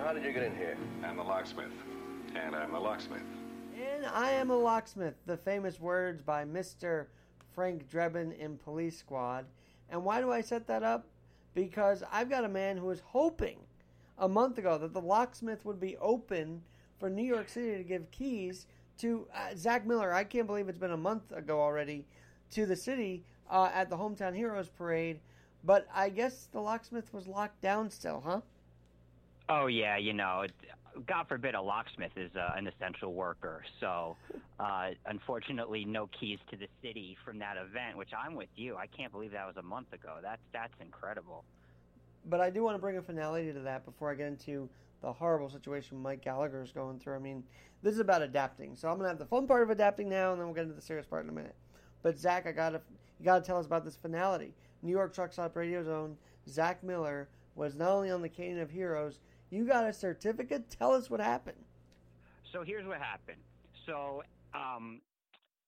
and how did you get in here? I'm the locksmith. And I'm a locksmith. And I am a locksmith, the famous words by Mr. Frank Drebin in Police Squad. And why do I set that up? Because I've got a man who was hoping a month ago that the locksmith would be open for New York City to give keys to uh, Zach Miller. I can't believe it's been a month ago already to the city uh, at the Hometown Heroes Parade. But I guess the locksmith was locked down still, huh? Oh yeah, you know, God forbid a locksmith is uh, an essential worker. So, uh, unfortunately, no keys to the city from that event. Which I'm with you. I can't believe that was a month ago. That's that's incredible. But I do want to bring a finality to that before I get into the horrible situation Mike Gallagher is going through. I mean, this is about adapting. So I'm gonna have the fun part of adapting now, and then we'll get into the serious part in a minute. But Zach, I gotta you gotta tell us about this finality. New York Truck Stop Radio's own Zach Miller was not only on the Canyon of Heroes you got a certificate? Tell us what happened. So here's what happened. So, um,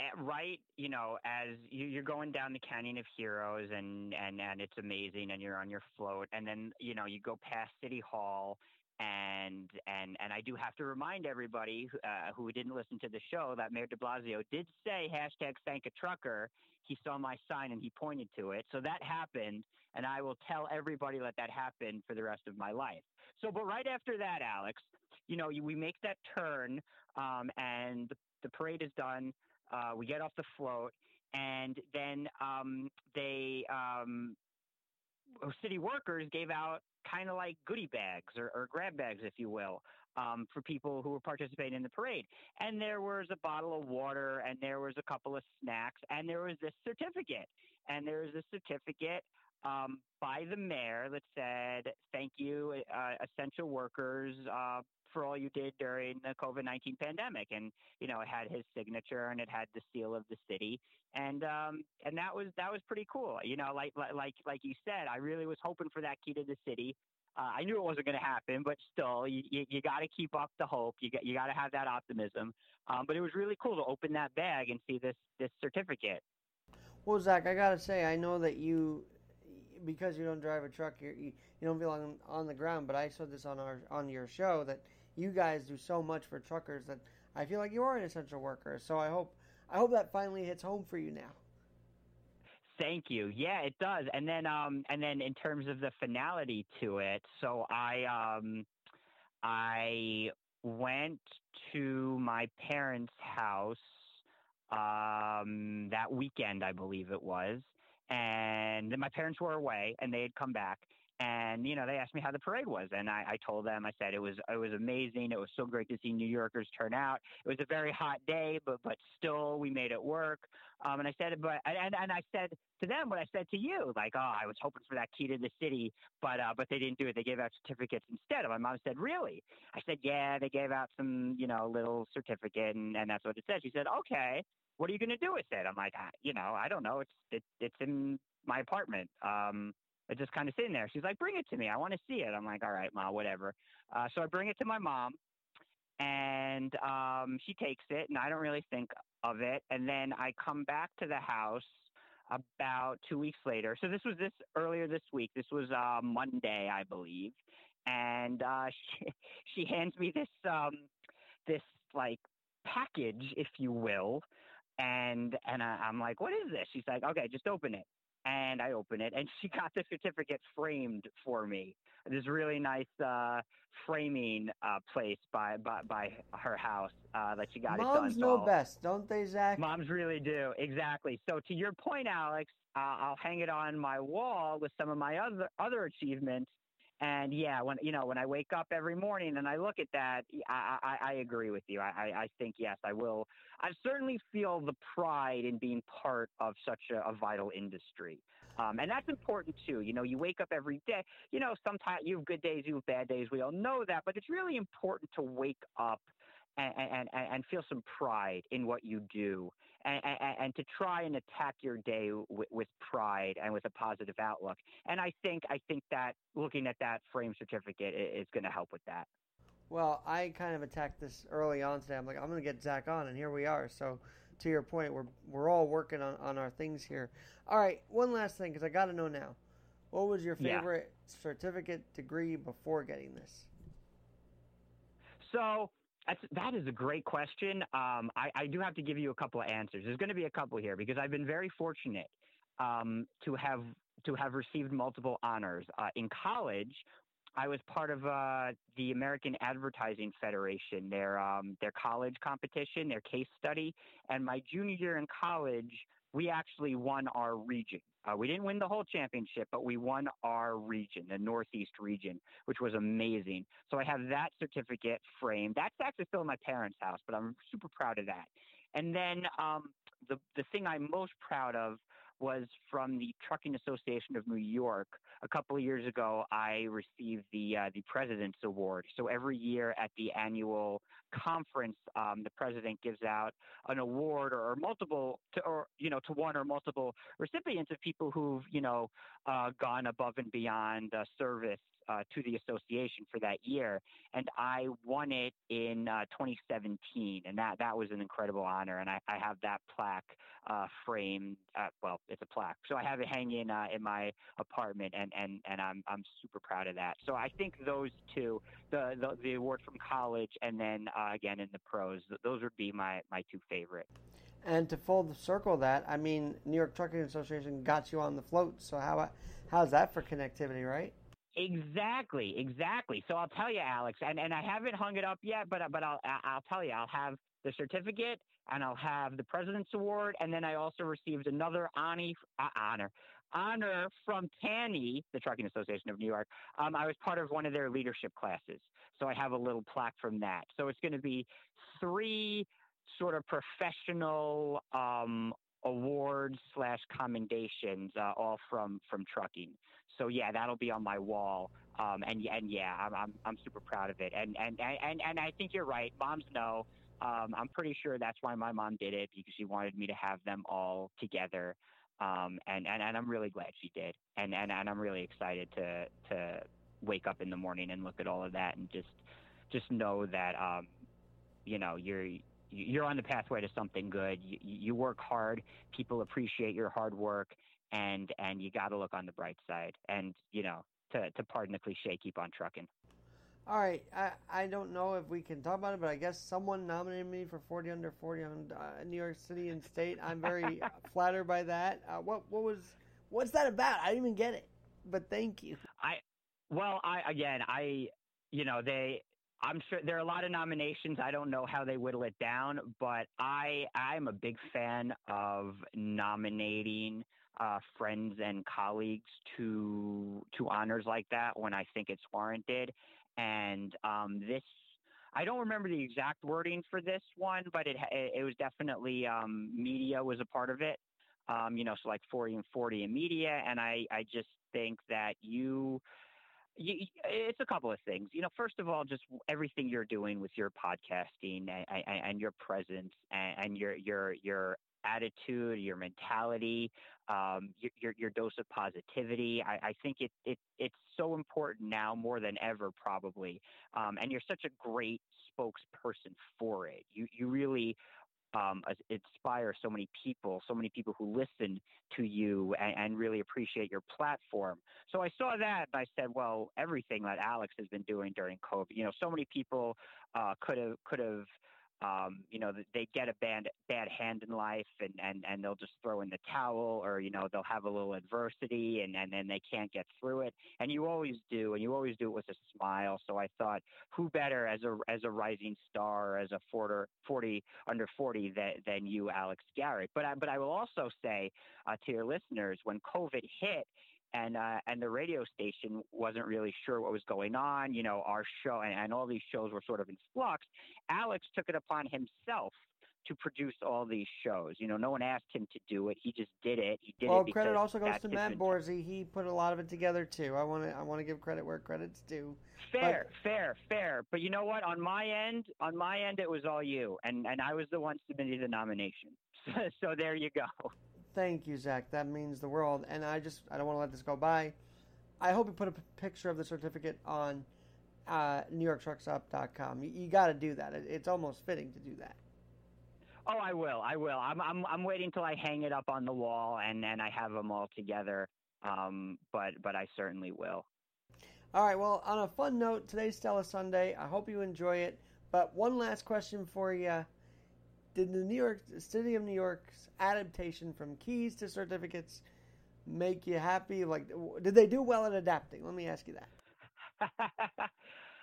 at, right, you know, as you, are going down the Canyon of Heroes and, and, and it's amazing and you're on your float and then, you know, you go past City Hall and and and I do have to remind everybody uh, who didn't listen to the show that Mayor De Blasio did say hashtag thank a trucker. He saw my sign and he pointed to it, so that happened, and I will tell everybody that that happened for the rest of my life. So, but right after that, Alex, you know, we make that turn, um, and the, the parade is done. Uh, we get off the float, and then um, they um, city workers gave out kind of like goodie bags or, or, grab bags, if you will, um, for people who were participating in the parade. And there was a bottle of water, and there was a couple of snacks, and there was this certificate. And there was a certificate um, by the mayor that said, "Thank you, uh, essential workers." Uh, for all you did during the COVID nineteen pandemic, and you know it had his signature and it had the seal of the city, and um, and that was that was pretty cool. You know, like like like you said, I really was hoping for that key to the city. Uh, I knew it wasn't going to happen, but still, you, you, you got to keep up the hope. You got you got to have that optimism. Um, but it was really cool to open that bag and see this this certificate. Well, Zach, I gotta say, I know that you, because you don't drive a truck, you you don't belong on the ground. But I saw this on our on your show that you guys do so much for truckers that I feel like you are an essential worker. So I hope I hope that finally hits home for you now. Thank you. Yeah, it does. And then um and then in terms of the finality to it, so I um I went to my parents' house um that weekend, I believe it was. And then my parents were away and they had come back and you know they asked me how the parade was and I, I told them i said it was it was amazing. It was so great to see new yorkers turn out. It was a very hot day but but still we made it work. Um and i said but and and i said to them what i said to you like oh i was hoping for that key to the city but uh but they didn't do it. They gave out certificates instead. And my mom said really? I said yeah they gave out some you know little certificate and and that's what it said she said okay what are you going to do with it? I'm like you know i don't know. It's it, it's in my apartment. Um it's just kind of sitting there. She's like, bring it to me. I want to see it. I'm like, all right, mom, whatever. Uh, so I bring it to my mom and um, she takes it and I don't really think of it. And then I come back to the house about two weeks later. So this was this earlier this week. This was uh, Monday, I believe. And uh, she, she hands me this, um, this like package, if you will. And, and I, I'm like, what is this? She's like, okay, just open it and I open it, and she got the certificate framed for me. This really nice uh, framing uh, place by, by by her house uh, that she got Moms it done. Moms know best, don't they, Zach? Moms really do, exactly. So to your point, Alex, uh, I'll hang it on my wall with some of my other other achievements and yeah, when you know when I wake up every morning and I look at that, I, I, I agree with you. I, I think yes, I will. I certainly feel the pride in being part of such a, a vital industry, um, and that's important too. You know, you wake up every day. You know, sometimes you have good days, you have bad days. We all know that, but it's really important to wake up and, and, and feel some pride in what you do and, and, and to try and attack your day with, with, pride and with a positive outlook. And I think, I think that looking at that frame certificate is going to help with that. Well, I kind of attacked this early on today. I'm like, I'm going to get Zach on, and here we are. So, to your point, we're we're all working on, on our things here. All right, one last thing, because I got to know now. What was your favorite yeah. certificate degree before getting this? So that's, that is a great question. Um, I, I, do have to give you a couple of answers. There's going to be a couple here because I've been very fortunate um, to have to have received multiple honors. Uh, in college, I was part of uh, the American Advertising Federation, their um, their college competition, their case study. And my junior year in college, we actually won our region. Uh, we didn't win the whole championship, but we won our region, the Northeast region, which was amazing. So I have that certificate framed. That's actually still in my parents' house, but I'm super proud of that. And then um, the the thing I'm most proud of was from the Trucking Association of New York. A couple of years ago, I received the uh, the President's Award. So every year at the annual conference, um, the president gives out an award or, or, multiple, to, or you know, to one or multiple recipients of people who've you know uh, gone above and beyond uh, service uh, to the association for that year, and I won it in uh, 2017, and that that was an incredible honor, and I, I have that plaque uh, framed. Uh, well, it's a plaque, so I have it hanging uh, in my apartment, and and and I'm I'm super proud of that. So I think those two, the the, the award from college, and then uh, again in the pros, those would be my my two favorite. And to full the circle that, I mean, New York Trucking Association got you on the float. So how how's that for connectivity, right? Exactly, exactly. So I'll tell you, Alex, and, and I haven't hung it up yet, but but I'll I'll tell you, I'll have the certificate and I'll have the President's Award, and then I also received another honor uh, honor honor from TANY, the Trucking Association of New York. Um, I was part of one of their leadership classes, so I have a little plaque from that. So it's going to be three sort of professional um, awards slash commendations, uh, all from from trucking. So yeah, that'll be on my wall. Um, and and yeah, I'm, I'm I'm super proud of it. And and and and I think you're right. Moms know. Um, I'm pretty sure that's why my mom did it because she wanted me to have them all together. Um, and, and and I'm really glad she did. And and and I'm really excited to to wake up in the morning and look at all of that and just just know that um, you know you're you're on the pathway to something good. You, you work hard. People appreciate your hard work, and and you got to look on the bright side. And you know, to to pardon the cliche, keep on trucking. All right, I, I don't know if we can talk about it, but I guess someone nominated me for 40 under 40 on uh, New York City and State. I'm very flattered by that. Uh, what what was what's that about? I didn't even get it, but thank you. I well, I again, I you know they I'm sure there are a lot of nominations. I don't know how they whittle it down, but I I'm a big fan of nominating uh, friends and colleagues to to honors like that when I think it's warranted. And um, this, I don't remember the exact wording for this one, but it it was definitely um, media was a part of it. Um, you know, so like 40 and 40 in media, and I I just think that you you, it's a couple of things. You know, first of all, just everything you're doing with your podcasting and, and, and your presence and, and, your your your attitude, your mentality, um, your, your, your dose of positivity. I, I think it, it it's so important now more than ever, probably. Um, and you're such a great spokesperson for it. You you really um, inspire so many people, so many people who listen to you and, and, really appreciate your platform. So I saw that and I said, well, everything that Alex has been doing during COVID, you know, so many people could have could have um, you know, they get a bad bad hand in life and, and, and they'll just throw in the towel or, you know, they'll have a little adversity and, and then they can't get through it. And you always do, and you always do it with a smile. So I thought, who better as a as a rising star, as a 40, 40 under 40 than, than you, Alex Garrett. But I, but I will also say uh, to your listeners, when COVID hit, and uh, and the radio station wasn't really sure what was going on. You know, our show and, and all these shows were sort of in flux. Alex took it upon himself to produce all these shows. You know, no one asked him to do it; he just did it. He did it. well, it. credit also goes to Matt Borzi. He put a lot of it together too. I want to I want to give credit where credit's due. Fair, but... fair, fair. But you know what? On my end, on my end, it was all you, and and I was the one submitting the nomination. so there you go. Thank you, Zach. That means the world. And I just I don't want to let this go by. I hope you put a p- picture of the certificate on uh, NewYorkTruckStop.com. You, you got to do that. It, it's almost fitting to do that. Oh, I will. I will. I'm I'm I'm waiting till I hang it up on the wall and then I have them all together. Um, but but I certainly will. All right. Well, on a fun note, today's Stella Sunday. I hope you enjoy it. But one last question for you: Did the New York City of New York's adaptation from keys to certificates make you happy? Like, did they do well at adapting? Let me ask you that.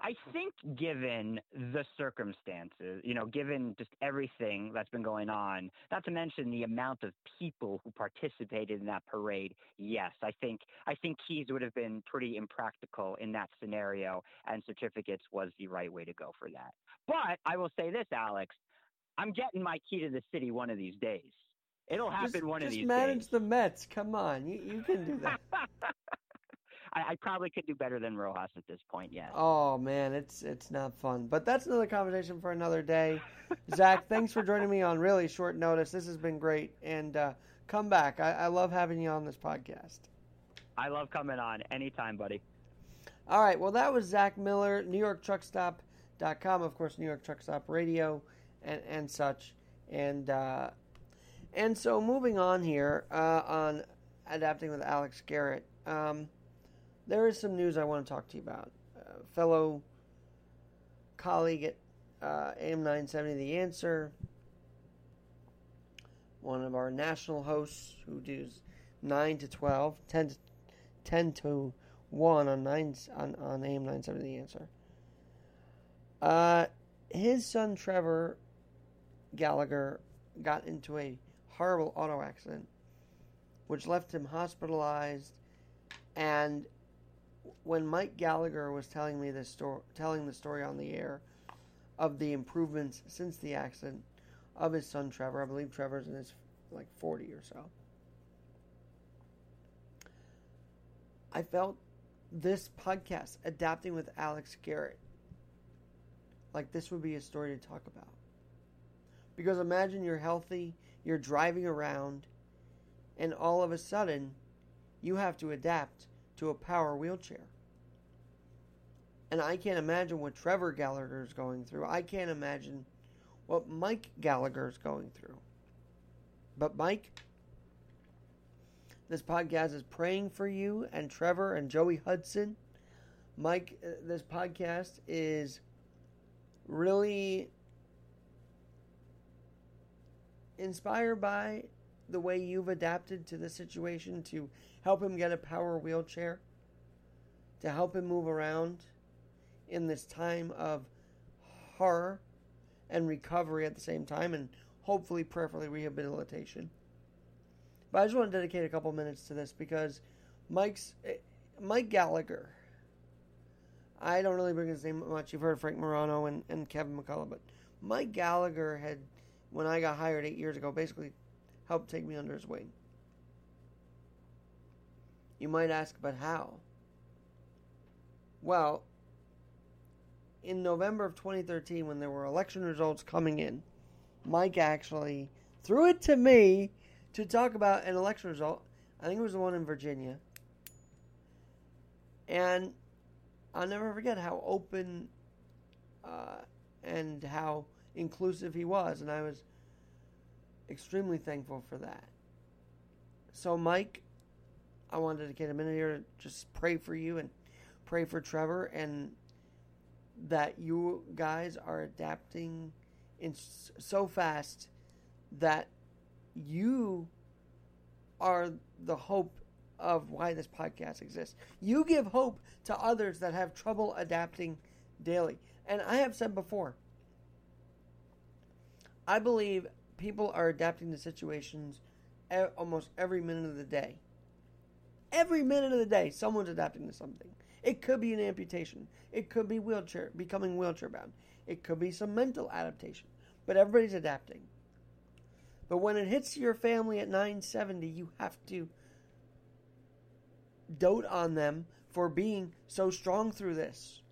I think, given the circumstances, you know, given just everything that's been going on, not to mention the amount of people who participated in that parade, yes, I think I think keys would have been pretty impractical in that scenario, and certificates was the right way to go for that. But I will say this, Alex, I'm getting my key to the city one of these days. It'll happen just, one of these days. Just manage the Mets. Come on, you, you can do that. I, I, probably could do better than Rojas at this point. Yes. Oh man, it's it's not fun, but that's another conversation for another day. Zach, thanks for joining me on really short notice. This has been great, and uh, come back. I, I love having you on this podcast. I love coming on anytime, buddy. All right. Well, that was Zach Miller, NewYorkTruckStop.com, of course, New York Truck Stop Radio, and and such, and uh, and so moving on here uh, on adapting with Alex Garrett. Um, there is some news I want to talk to you about. Uh, fellow colleague at uh, AM 970 The Answer, one of our national hosts who does 9 to 12, 10 to, 10 to 1 on, 9, on, on AM 970 The Answer. Uh, his son Trevor Gallagher got into a horrible auto accident, which left him hospitalized and when Mike Gallagher was telling me this story, telling the story on the air of the improvements since the accident of his son Trevor, I believe Trevor's in his like 40 or so. I felt this podcast, Adapting with Alex Garrett, like this would be a story to talk about. Because imagine you're healthy, you're driving around, and all of a sudden you have to adapt to a power wheelchair. And I can't imagine what Trevor Gallagher is going through. I can't imagine what Mike Gallagher is going through. But, Mike, this podcast is praying for you and Trevor and Joey Hudson. Mike, uh, this podcast is really inspired by the way you've adapted to the situation to help him get a power wheelchair, to help him move around in this time of horror and recovery at the same time, and hopefully, prayerfully, rehabilitation. But I just want to dedicate a couple minutes to this because Mike's Mike Gallagher. I don't really bring his name much. You've heard Frank Morano and, and Kevin McCullough, but Mike Gallagher had, when I got hired eight years ago, basically helped take me under his wing. You might ask, but how? Well, in November of 2013, when there were election results coming in, Mike actually threw it to me to talk about an election result. I think it was the one in Virginia. And I'll never forget how open uh, and how inclusive he was. And I was extremely thankful for that. So, Mike, I want to dedicate a minute here to just pray for you and pray for Trevor and that you guys are adapting in so fast that you are the hope of why this podcast exists. You give hope to others that have trouble adapting daily. And I have said before, I believe people are adapting to situations almost every minute of the day. Every minute of the day, someone's adapting to something. It could be an amputation. It could be wheelchair, becoming wheelchair bound. It could be some mental adaptation. But everybody's adapting. But when it hits your family at 970, you have to dote on them for being so strong through this.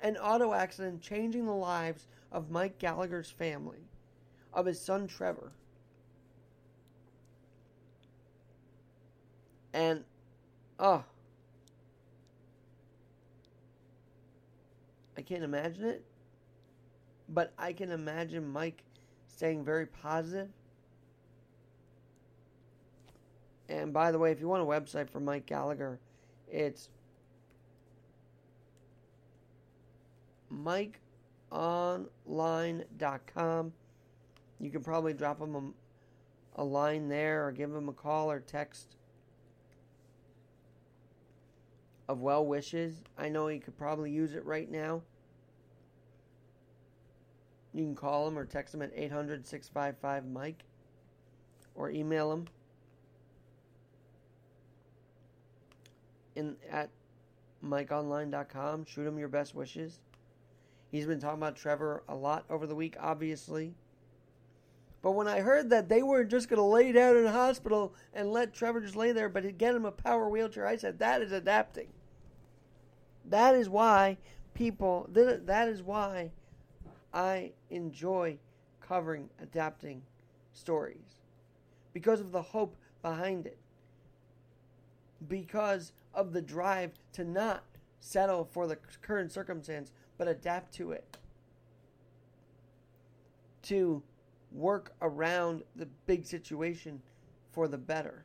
An auto accident changing the lives of Mike Gallagher's family of his son Trevor. And, oh, I can't imagine it, but I can imagine Mike staying very positive. And by the way, if you want a website for Mike Gallagher, it's Mike mikeonline.com. You can probably drop him a, a line there or give him a call or text of well wishes. I know he could probably use it right now. You can call him or text him at 800 655 Mike or email him in at mikeonline.com. Shoot him your best wishes. He's been talking about Trevor a lot over the week, obviously. But when I heard that they weren't just going to lay down in a hospital and let Trevor just lay there, but he'd get him a power wheelchair, I said, that is adapting. That is why people, that is why I enjoy covering adapting stories. Because of the hope behind it. Because of the drive to not settle for the current circumstance, but adapt to it. To work around the big situation for the better.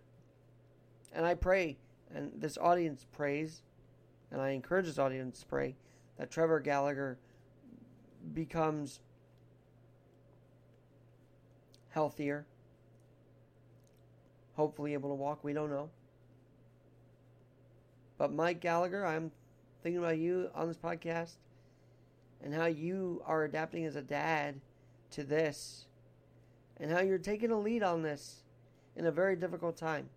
And I pray, and this audience prays, and I encourage this audience to pray, that Trevor Gallagher becomes healthier, hopefully able to walk. We don't know. But Mike Gallagher, I'm thinking about you on this podcast and how you are adapting as a dad to this and how you're taking a lead on this in a very difficult time.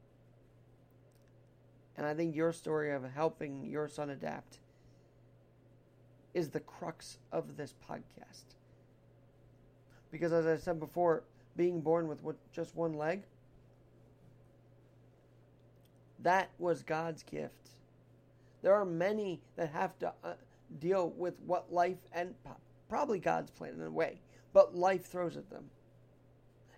And I think your story of helping your son adapt is the crux of this podcast. Because as I said before, being born with just one leg, that was God's gift. There are many that have to uh, deal with what life and probably God's plan in a way, but life throws at them.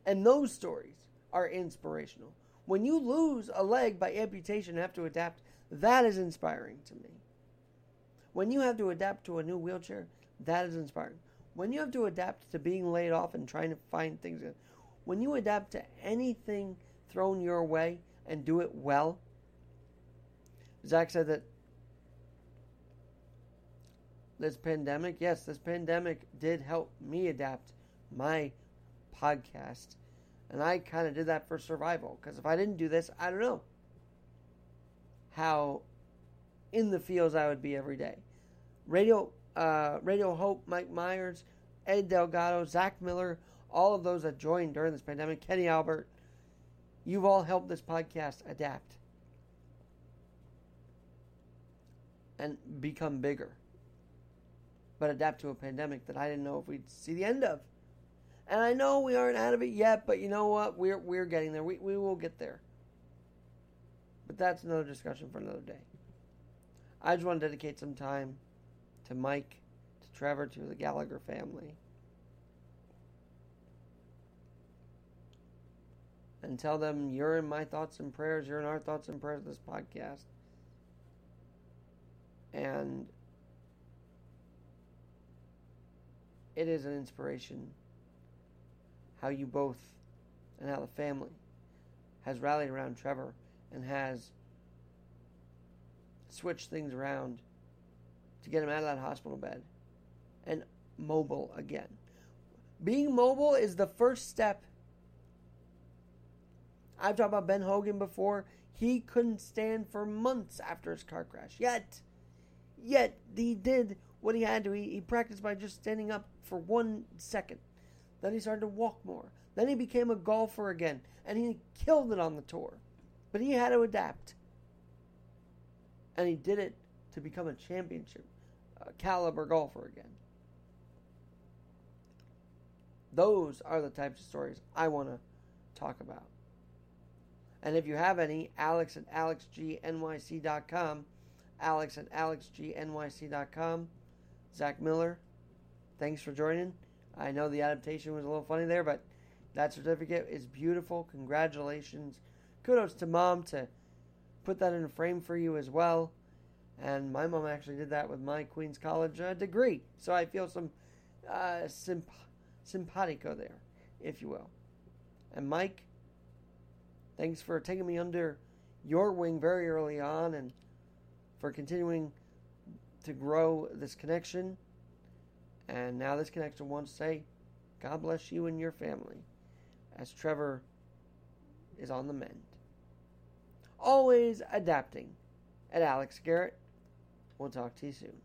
And those stories are inspirational. When you lose a leg by amputation and have to adapt, that is inspiring to me. When you have to adapt to a new wheelchair, that is inspiring. When you have to adapt to being laid off and trying to find things, when you adapt to anything thrown your way and do it well, Zach said that this pandemic, yes, this pandemic did help me adapt my podcast. And I kind of did that for survival. Because if I didn't do this, I don't know how in the fields I would be every day. Radio, uh, Radio Hope, Mike Myers, Ed Delgado, Zach Miller, all of those that joined during this pandemic, Kenny Albert, you've all helped this podcast adapt and become bigger. But adapt to a pandemic that I didn't know if we'd see the end of. And I know we aren't out of it yet, but you know what? We're we're getting there. We we will get there. But that's another discussion for another day. I just want to dedicate some time to Mike, to Trevor, to the Gallagher family. And tell them you're in my thoughts and prayers, you're in our thoughts and prayers this podcast. And it is an inspiration how you both and how the family has rallied around Trevor and has switched things around to get him out of that hospital bed and mobile again. Being mobile is the first step. I've talked about Ben Hogan before. He couldn't stand for months after his car crash. Yet, yet he did what he had to. He, he practiced by just standing up for one second. Then he started to walk more. Then he became a golfer again, and he killed it on the tour. But he had to adapt. And he did it to become a championship uh, caliber golfer again. Those are the types of stories I want to talk about. And if you have any, alex at alexgnyc.com. Alex at alexgnyc.com. Zach Miller, thanks for joining. I know the adaptation was a little funny there, but that certificate is beautiful. Congratulations. Kudos to mom to put that in a frame for you as well. And my mom actually did that with my Queens College uh, degree. So I feel some uh, simp- simpatico there, if you will. And Mike, thanks for taking me under your wing very early on and for continuing to grow this connection And now this connection wants to say, God bless you and your family, as Trevor is on the mend. Always adapting. At Alex Garrett. We'll talk to you soon.